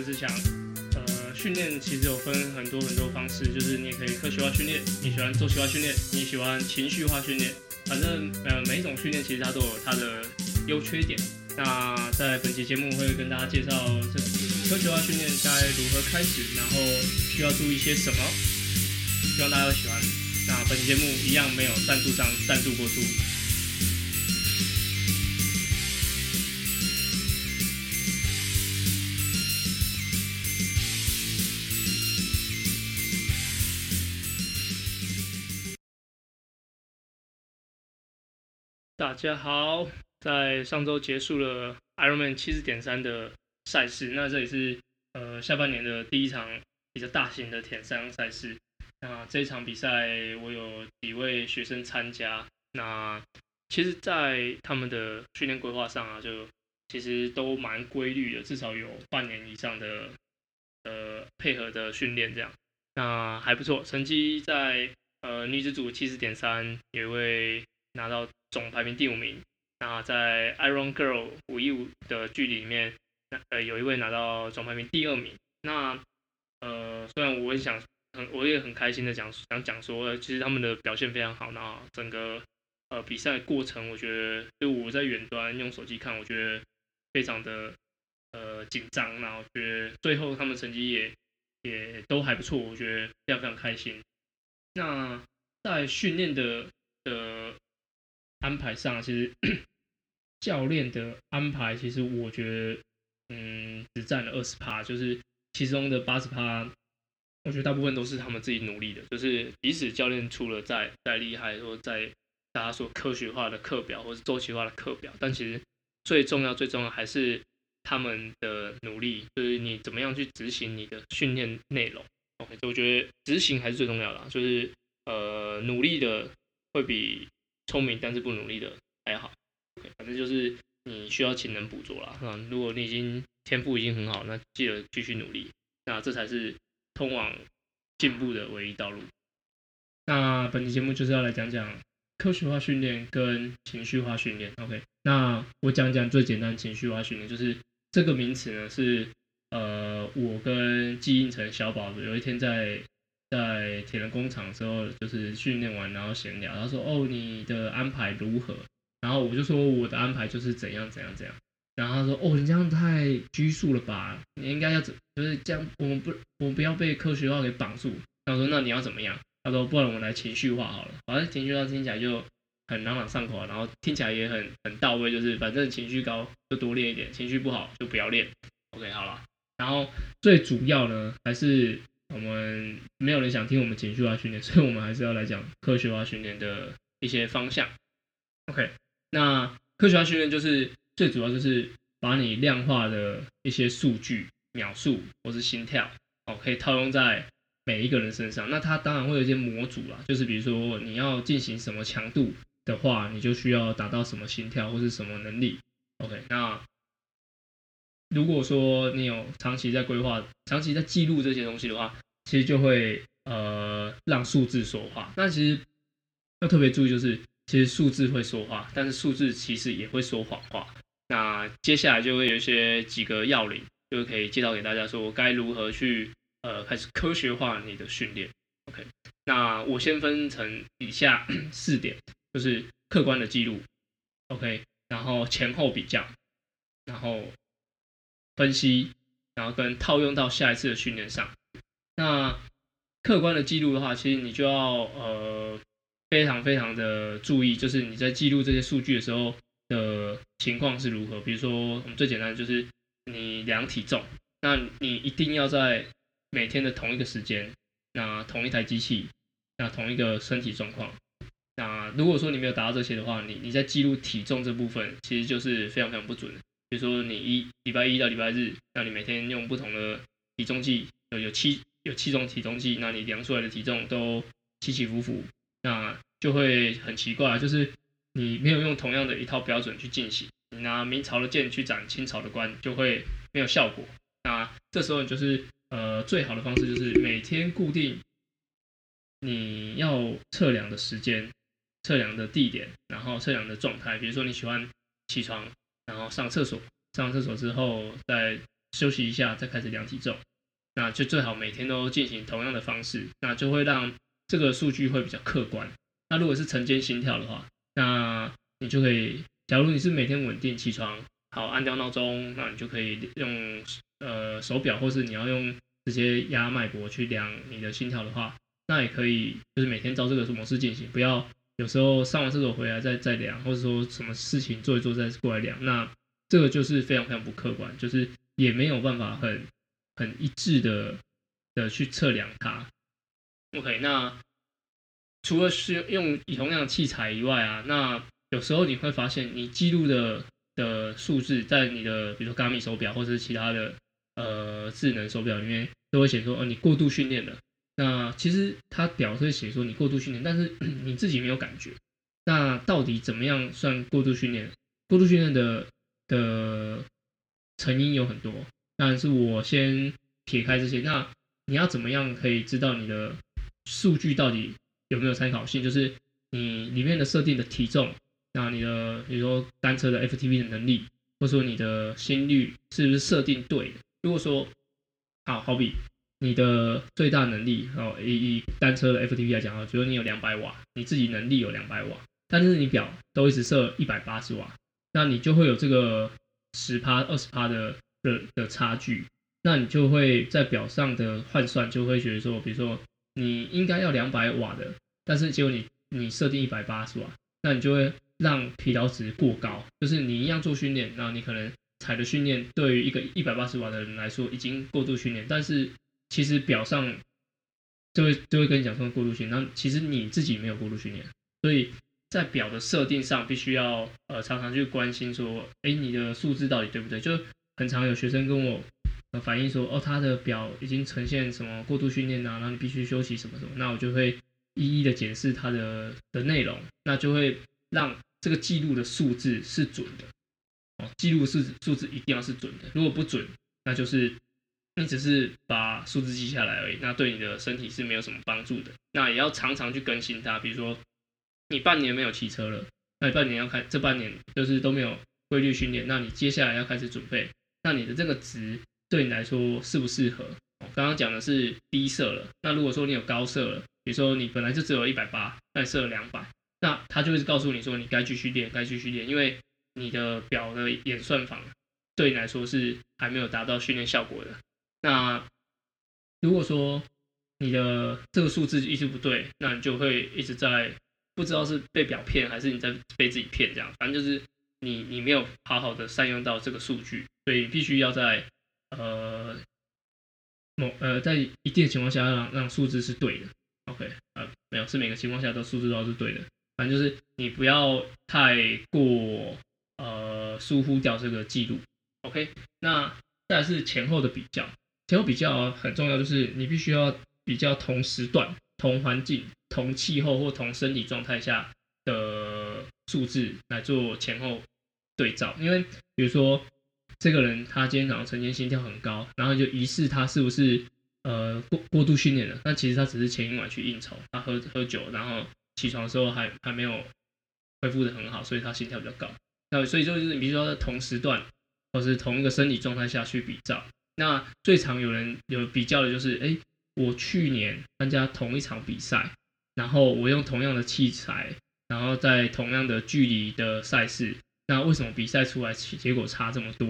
者是想呃训练，其实有分很多很多方式，就是你也可以科学化训练，你喜欢周期化训练，你喜欢情绪化训练，反正呃每一种训练其实它都有它的优缺点。那在本期节目会跟大家介绍这科学化训练该如何开始，然后需要注意些什么，希望大家喜欢。那本期节目一样没有赞助商赞助播出。大家好，在上周结束了 Ironman 七十点三的赛事，那这也是呃下半年的第一场比较大型的铁三赛事。那这一场比赛我有几位学生参加，那其实，在他们的训练规划上啊，就其实都蛮规律的，至少有半年以上的呃配合的训练这样，那还不错，成绩在呃女子组七十点三有一位拿到总排名第五名，那在 Iron Girl 五一五的距离里面，呃有一位拿到总排名第二名，那呃虽然我也想。很，我也很开心的讲，想讲说，其实他们的表现非常好。那整个呃比赛过程，我觉得就我在远端用手机看，我觉得非常的呃紧张。那我觉得最后他们成绩也也都还不错，我觉得非常非常开心。那在训练的的安排上，其实 教练的安排，其实我觉得嗯只占了二十趴，就是其中的八十趴。我觉得大部分都是他们自己努力的，就是即使教练出了再再厉害，或在大家说科学化的课表，或是周期化的课表，但其实最重要、最重要还是他们的努力，就是你怎么样去执行你的训练内容。OK，我觉得执行还是最重要的，就是呃努力的会比聪明但是不努力的还好。反正就是你需要勤能补拙啦。啊，如果你已经天赋已经很好，那记得继续努力，那这才是。通往进步的唯一道路。那本期节目就是要来讲讲科学化训练跟情绪化训练。OK，那我讲讲最简单的情绪化训练，就是这个名词呢是呃，我跟季应成小宝有一天在在铁人工厂的时候，就是训练完然后闲聊，他说：“哦，你的安排如何？”然后我就说：“我的安排就是怎样怎样怎样。”然后他说：“哦，你这样太拘束了吧？你应该要怎，就是这样。我们不，我们不要被科学化给绑住。”他说：“那你要怎么样？”他说：“不然我们来情绪化好了。反正情绪化听起来就很朗朗上口，然后听起来也很很到位。就是反正情绪高就多练一点，情绪不好就不要练。OK，好了。然后最主要呢，还是我们没有人想听我们情绪化训练，所以我们还是要来讲科学化训练的一些方向。OK，那科学化训练就是。最主要就是把你量化的一些数据、秒数或是心跳，哦，可以套用在每一个人身上。那它当然会有一些模组啦，就是比如说你要进行什么强度的话，你就需要达到什么心跳或是什么能力。OK，那如果说你有长期在规划、长期在记录这些东西的话，其实就会呃让数字说话。那其实要特别注意，就是其实数字会说话，但是数字其实也会说谎话。那接下来就会有一些几个要领，就可以介绍给大家说该如何去呃开始科学化你的训练。OK，那我先分成以下 四点，就是客观的记录，OK，然后前后比较，然后分析，然后跟套用到下一次的训练上。那客观的记录的话，其实你就要呃非常非常的注意，就是你在记录这些数据的时候。的情况是如何？比如说，我们最简单的就是你量体重，那你一定要在每天的同一个时间，那同一台机器，那同一个身体状况。那如果说你没有达到这些的话，你你在记录体重这部分其实就是非常非常不准的。比如说你一礼拜一到礼拜日，那你每天用不同的体重计，有有七有七种体重计，那你量出来的体重都起起伏伏，那就会很奇怪，就是。你没有用同样的一套标准去进行，你拿明朝的剑去斩清朝的官，就会没有效果。那这时候你就是呃最好的方式就是每天固定你要测量的时间、测量的地点，然后测量的状态。比如说你喜欢起床，然后上厕所，上完厕所之后再休息一下，再开始量体重。那就最好每天都进行同样的方式，那就会让这个数据会比较客观。那如果是晨间心跳的话，那你就可以，假如你是每天稳定起床，好按掉闹钟，那你就可以用呃手表，或是你要用直接压脉搏去量你的心跳的话，那也可以，就是每天照这个模式进行，不要有时候上完厕所回来再再量，或者说什么事情做一做再过来量，那这个就是非常非常不客观，就是也没有办法很很一致的的去测量它。OK，那。除了是用同样的器材以外啊，那有时候你会发现，你记录的的数字在你的比如说 Garmin 手表或者是其他的呃智能手表里面都会写说，哦，你过度训练了。那其实它表会写说你过度训练，但是 你自己没有感觉。那到底怎么样算过度训练？过度训练的的成因有很多，但是我先撇开这些。那你要怎么样可以知道你的数据到底？有没有参考性？就是你里面的设定的体重，那你的比如说单车的 FTP 的能力，或者说你的心率是不是设定对的？如果说好好比你的最大能力哦，以以单车的 FTP 来讲啊，比如你有两百瓦，你自己能力有两百瓦，但是你表都一直设一百八十瓦，那你就会有这个十趴二十趴的的的差距，那你就会在表上的换算就会觉得说，比如说。你应该要两百瓦的，但是结果你你设定一百八十瓦，那你就会让疲劳值过高。就是你一样做训练，然后你可能踩的训练对于一个一百八十瓦的人来说已经过度训练，但是其实表上就会就会跟你讲说过度训练，那其实你自己没有过度训练，所以在表的设定上必须要呃常常去关心说，哎，你的数字到底对不对？就很常有学生跟我。反映说哦，他的表已经呈现什么过度训练啊，那你必须休息什么什么，那我就会一一的检视它的的内容，那就会让这个记录的数字是准的哦，记录是数字一定要是准的，如果不准，那就是你只是把数字记下来而已，那对你的身体是没有什么帮助的。那也要常常去更新它，比如说你半年没有骑车了，那你半年要开，这半年就是都没有规律训练，那你接下来要开始准备，那你的这个值。对你来说适不适合？我刚刚讲的是低设了，那如果说你有高设了，比如说你本来就只有一百八，但设了两百，那他就会告诉你说你该继续练，该继续练，因为你的表的演算法对你来说是还没有达到训练效果的。那如果说你的这个数字一直不对，那你就会一直在不知道是被表骗还是你在被自己骗，这样，反正就是你你没有好好的善用到这个数据，所以必须要在。呃，某呃，在一定情况下让让数字是对的，OK，呃，没有，是每个情况下都数字都是对的，反正就是你不要太过呃疏忽掉这个记录，OK，那再来是前后的比较，前后比较很重要，就是你必须要比较同时段、同环境、同气候或同身体状态下的数字来做前后对照，因为比如说。这个人他今天早上晨间心跳很高，然后就疑似他是不是呃过过度训练了？但其实他只是前一晚去应酬，他喝喝酒，然后起床的时候还还没有恢复得很好，所以他心跳比较高。那所以就是比如说同时段或是同一个生理状态下去比较，那最常有人有比较的就是，哎，我去年参加同一场比赛，然后我用同样的器材，然后在同样的距离的赛事。那为什么比赛出来结果差这么多？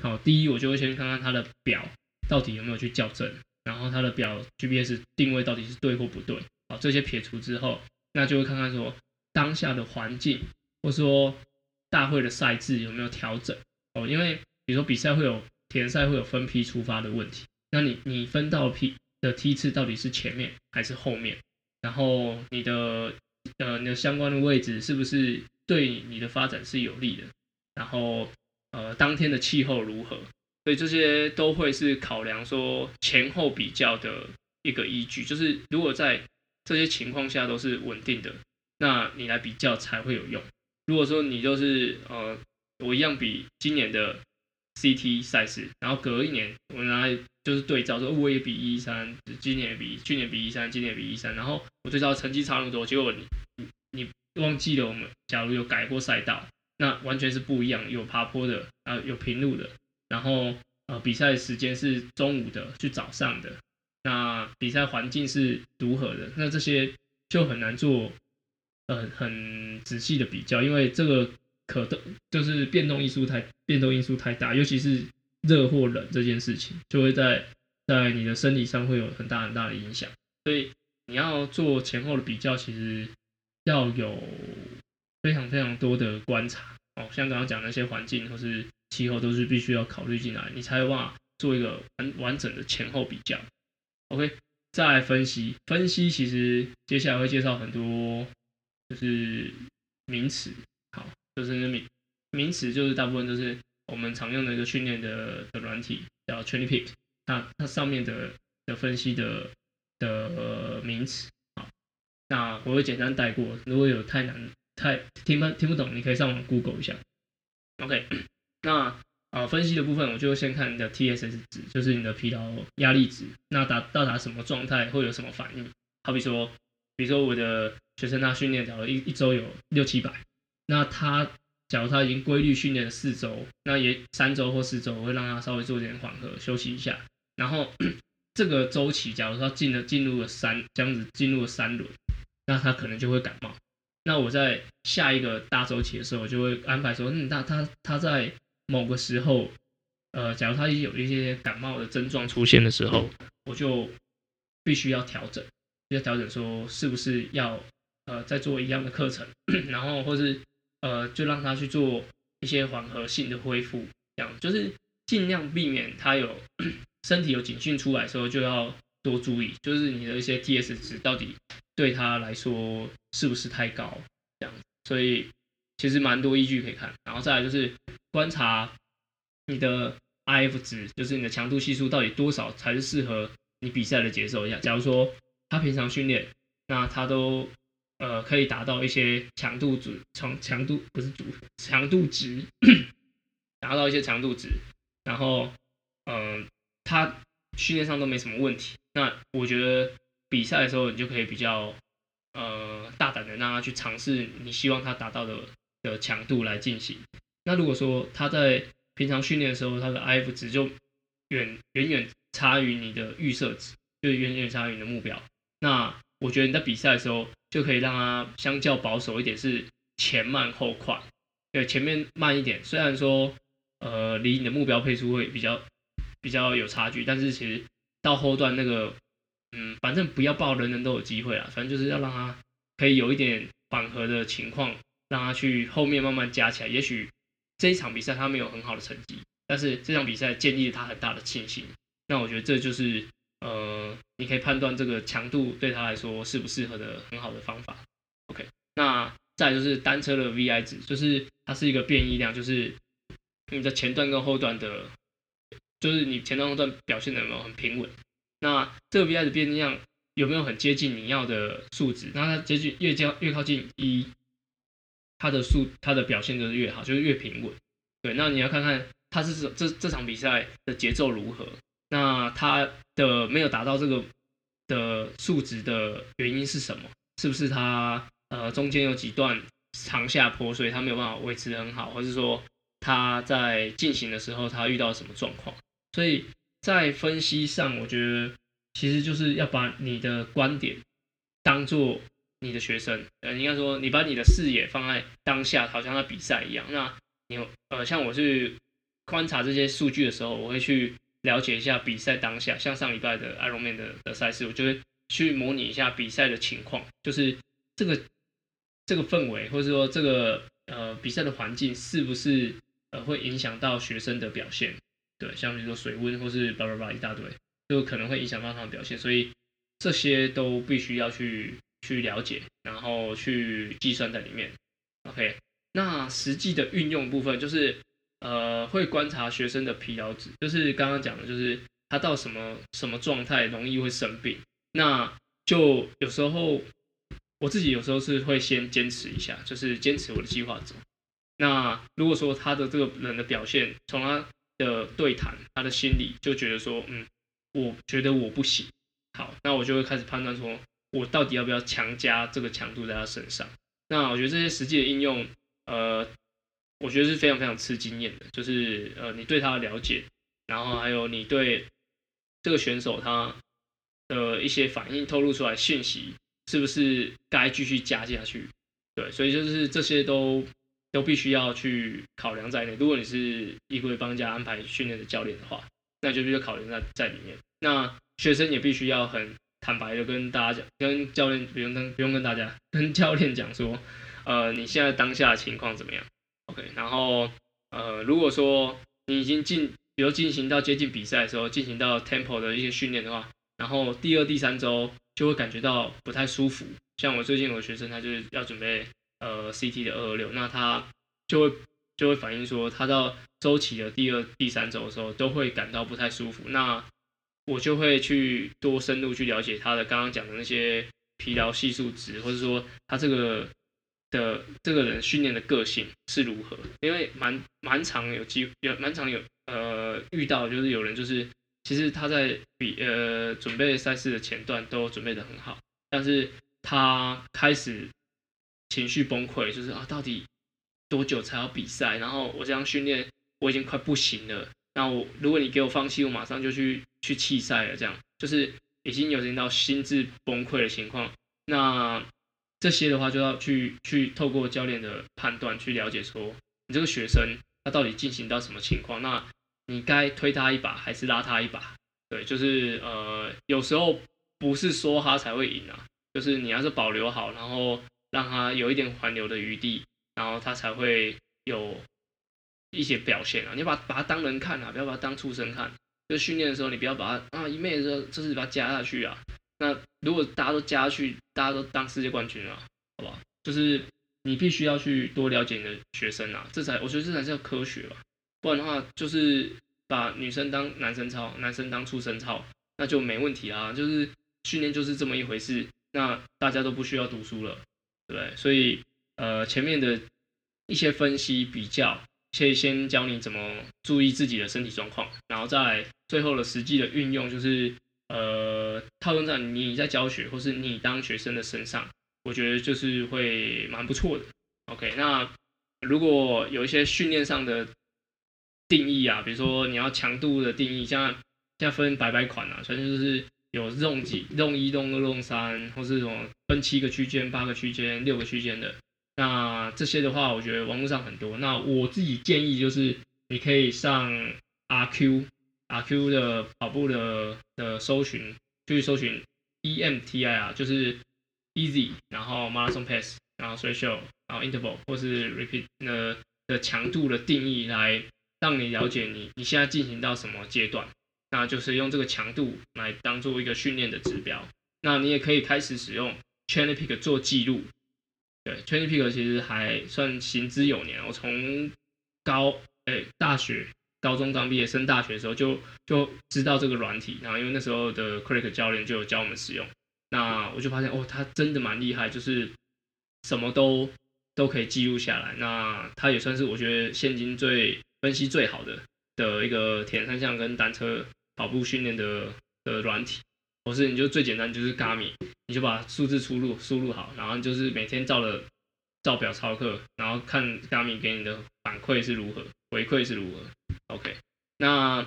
好，第一我就会先看看他的表到底有没有去校正，然后他的表 GPS 定位到底是对或不对。好，这些撇除之后，那就会看看说当下的环境，或说大会的赛制有没有调整。哦，因为比如说比赛会有田赛会有分批出发的问题，那你你分到批的梯次到底是前面还是后面？然后你的呃你的相关的位置是不是？对你的发展是有利的，然后呃，当天的气候如何，所以这些都会是考量说前后比较的一个依据。就是如果在这些情况下都是稳定的，那你来比较才会有用。如果说你就是呃，我一样比今年的 CT 赛事，然后隔一年我拿来就是对照说，我也比一三，今年也比去年比一三，今年也比一三，然后我对照成绩差那么多，结果你你。忘记了，我们假如有改过赛道，那完全是不一样，有爬坡的啊，有平路的，然后呃比赛时间是中午的，去早上的，那比赛环境是如何的，那这些就很难做呃很仔细的比较，因为这个可动就是变动因素太变动因素太大，尤其是热或冷这件事情，就会在在你的生理上会有很大很大的影响，所以你要做前后的比较，其实要有非常非常多的观察。哦，像刚刚讲那些环境或是气候，都是必须要考虑进来，你才有办法做一个完完整的前后比较。OK，再来分析，分析其实接下来会介绍很多，就是名词，好，就是名名词就是大部分都是我们常用的一个训练的的软体叫 TrainingPeaks，它上面的的分析的的、呃、名词，好，那我会简单带过，如果有太难。太听不听不懂，你可以上网 Google 一下。OK，那啊、呃、分析的部分，我就先看你的 TSS 值，就是你的疲劳压力值。那达到达什么状态会有什么反应？好比说，比如说我的学生他训练假如一一周有六七百，那他假如他已经规律训练了四周，那也三周或四周，我会让他稍微做点缓和休息一下。然后这个周期，假如他进了进入了三这样子进入了三轮，那他可能就会感冒。那我在下一个大周期的时候，我就会安排说，嗯，那他他在某个时候，呃，假如他已经有一些感冒的症状出现的时候，我就必须要调整，要调整说是不是要呃再做一样的课程，然后或是呃就让他去做一些缓和性的恢复，这样就是尽量避免他有 身体有警讯出来的时候就要多注意，就是你的一些 TS 值到底。对他来说是不是太高？这样，所以其实蛮多依据可以看，然后再来就是观察你的 IF 值，就是你的强度系数到底多少才是适合你比赛的节奏一下。假如说他平常训练，那他都呃可以达到一些强度值，强强度不是主强度值，达到一些强度值，然后嗯、他训练上都没什么问题，那我觉得。比赛的时候，你就可以比较呃大胆的让他去尝试你希望他达到的的强度来进行。那如果说他在平常训练的时候，他的 IF 值就远远远差于你的预设值，就远远差于你的目标。那我觉得你在比赛的时候就可以让他相较保守一点，是前慢后快。对，前面慢一点，虽然说呃离你的目标配速会比较比较有差距，但是其实到后段那个。嗯，反正不要报人人都有机会啊，反正就是要让他可以有一点缓和的情况，让他去后面慢慢加起来。也许这一场比赛他没有很好的成绩，但是这场比赛建立了他很大的信心。那我觉得这就是呃，你可以判断这个强度对他来说适不适合的很好的方法。OK，那再就是单车的 VI 值，就是它是一个变异量，就是你的前段跟后段的，就是你前段后段表现的有没有很平稳。那这个 VI 的变异量有没有很接近你要的数值？那它接近越交越靠近一，它的数它的表现就是越好，就是越平稳。对，那你要看看它是这这场比赛的节奏如何。那它的没有达到这个的数值的原因是什么？是不是它呃中间有几段长下坡，所以它没有办法维持很好，或是说它在进行的时候它遇到什么状况？所以。在分析上，我觉得其实就是要把你的观点当做你的学生，呃，应该说你把你的视野放在当下，好像在比赛一样。那你呃，像我去观察这些数据的时候，我会去了解一下比赛当下，像上礼拜的 Ironman 的的赛事，我就会去模拟一下比赛的情况，就是这个这个氛围，或者说这个呃比赛的环境是不是呃会影响到学生的表现。对，像比如说水温或是叭叭叭一大堆，就可能会影响到他的表现，所以这些都必须要去去了解，然后去计算在里面。OK，那实际的运用部分就是呃会观察学生的疲劳值，就是刚刚讲的，就是他到什么什么状态容易会生病，那就有时候我自己有时候是会先坚持一下，就是坚持我的计划走。那如果说他的这个人的表现从他的对谈，他的心理就觉得说，嗯，我觉得我不行，好，那我就会开始判断说，我到底要不要强加这个强度在他身上？那我觉得这些实际的应用，呃，我觉得是非常非常吃经验的，就是呃，你对他的了解，然后还有你对这个选手他的一些反应透露出来信息，是不是该继续加下去？对，所以就是这些都都必须要去考量在内。如果你是一位帮家安排训练的教练的话，那就必须考量在在里面。那学生也必须要很坦白的跟大家讲，跟教练不用跟不用跟大家跟教练讲说，呃，你现在当下的情况怎么样？OK，然后呃，如果说你已经进，比如进行到接近比赛的时候，进行到 tempo 的一些训练的话，然后第二、第三周就会感觉到不太舒服。像我最近有个学生，他就是要准备呃 CT 的二二六，那他就会就会反映说，他到周期的第二、第三周的时候都会感到不太舒服。那我就会去多深入去了解他的刚刚讲的那些疲劳系数值，或者说他这个的这个人训练的个性是如何。因为蛮蛮常有机有蛮常有呃遇到，就是有人就是其实他在比呃准备赛事的前段都准备得很好，但是他开始情绪崩溃，就是啊到底多久才要比赛？然后我这样训练我已经快不行了。那我如果你给我放弃，我马上就去去弃赛了，这样就是已经有点到心智崩溃的情况。那这些的话就要去去透过教练的判断去了解，说你这个学生他到底进行到什么情况？那你该推他一把还是拉他一把？对，就是呃有时候不是说他才会赢啊，就是你要是保留好，然后让他有一点缓流的余地，然后他才会有。一些表现啊，你把把他当人看啊，不要把他当畜生看。就训练的时候，你不要把他啊一昧的时候，就是把他加下去啊。那如果大家都加去，大家都当世界冠军了，好不好？就是你必须要去多了解你的学生啊，这才我觉得这才叫科学吧。不然的话，就是把女生当男生操，男生当畜生操，那就没问题啊。就是训练就是这么一回事，那大家都不需要读书了，对不对？所以呃，前面的一些分析比较。先先教你怎么注意自己的身体状况，然后再最后的实际的运用，就是呃套用在你在教学或是你当学生的身上，我觉得就是会蛮不错的。OK，那如果有一些训练上的定义啊，比如说你要强度的定义，像像分白白款啊，反正就是有 zone 几 zone 一六二六三，或是什么分七个区间、八个区间、六个区间的。那这些的话，我觉得网络上很多。那我自己建议就是，你可以上 RQ RQ 的跑步的的搜寻，去搜寻 EMTI 啊，就是 Easy，然后 Marathon Pace，然后 Threshold，然后 Interval 或是 Repeat 的的强度的定义，来让你了解你你现在进行到什么阶段。那就是用这个强度来当做一个训练的指标。那你也可以开始使用 Training Peak 做记录。对，Training Peak 其实还算行之有年。我从高诶、大学、高中刚毕业升大学的时候就就知道这个软体，然后因为那时候的 Craig 教练就有教我们使用，那我就发现哦，他真的蛮厉害，就是什么都都可以记录下来。那他也算是我觉得现今最分析最好的的一个铁人三项跟单车跑步训练的的软体。不是，你就最简单就是 Gami，你就把数字输入输入好，然后就是每天照了照表操课，然后看 Gami 给你的反馈是如何，回馈是如何。OK，那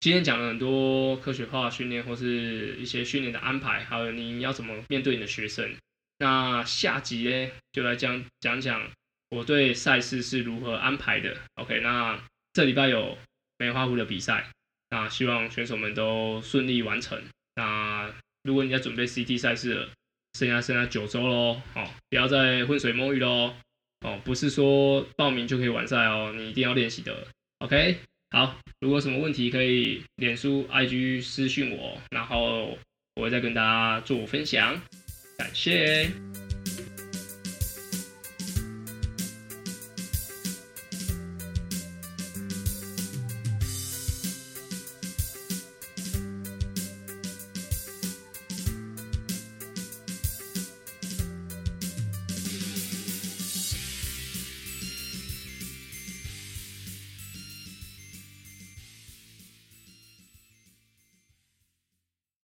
今天讲了很多科学化训练或是一些训练的安排，还有你要怎么面对你的学生。那下集呢，就来讲讲讲我对赛事是如何安排的。OK，那这礼拜有梅花湖的比赛，那希望选手们都顺利完成。那如果你在准备 CT 赛事了，剩下剩下九周喽，哦，不要再浑水摸鱼喽，哦，不是说报名就可以完赛哦，你一定要练习的，OK？好，如果有什么问题可以脸书、IG 私讯我，然后我会再跟大家做分享，感谢。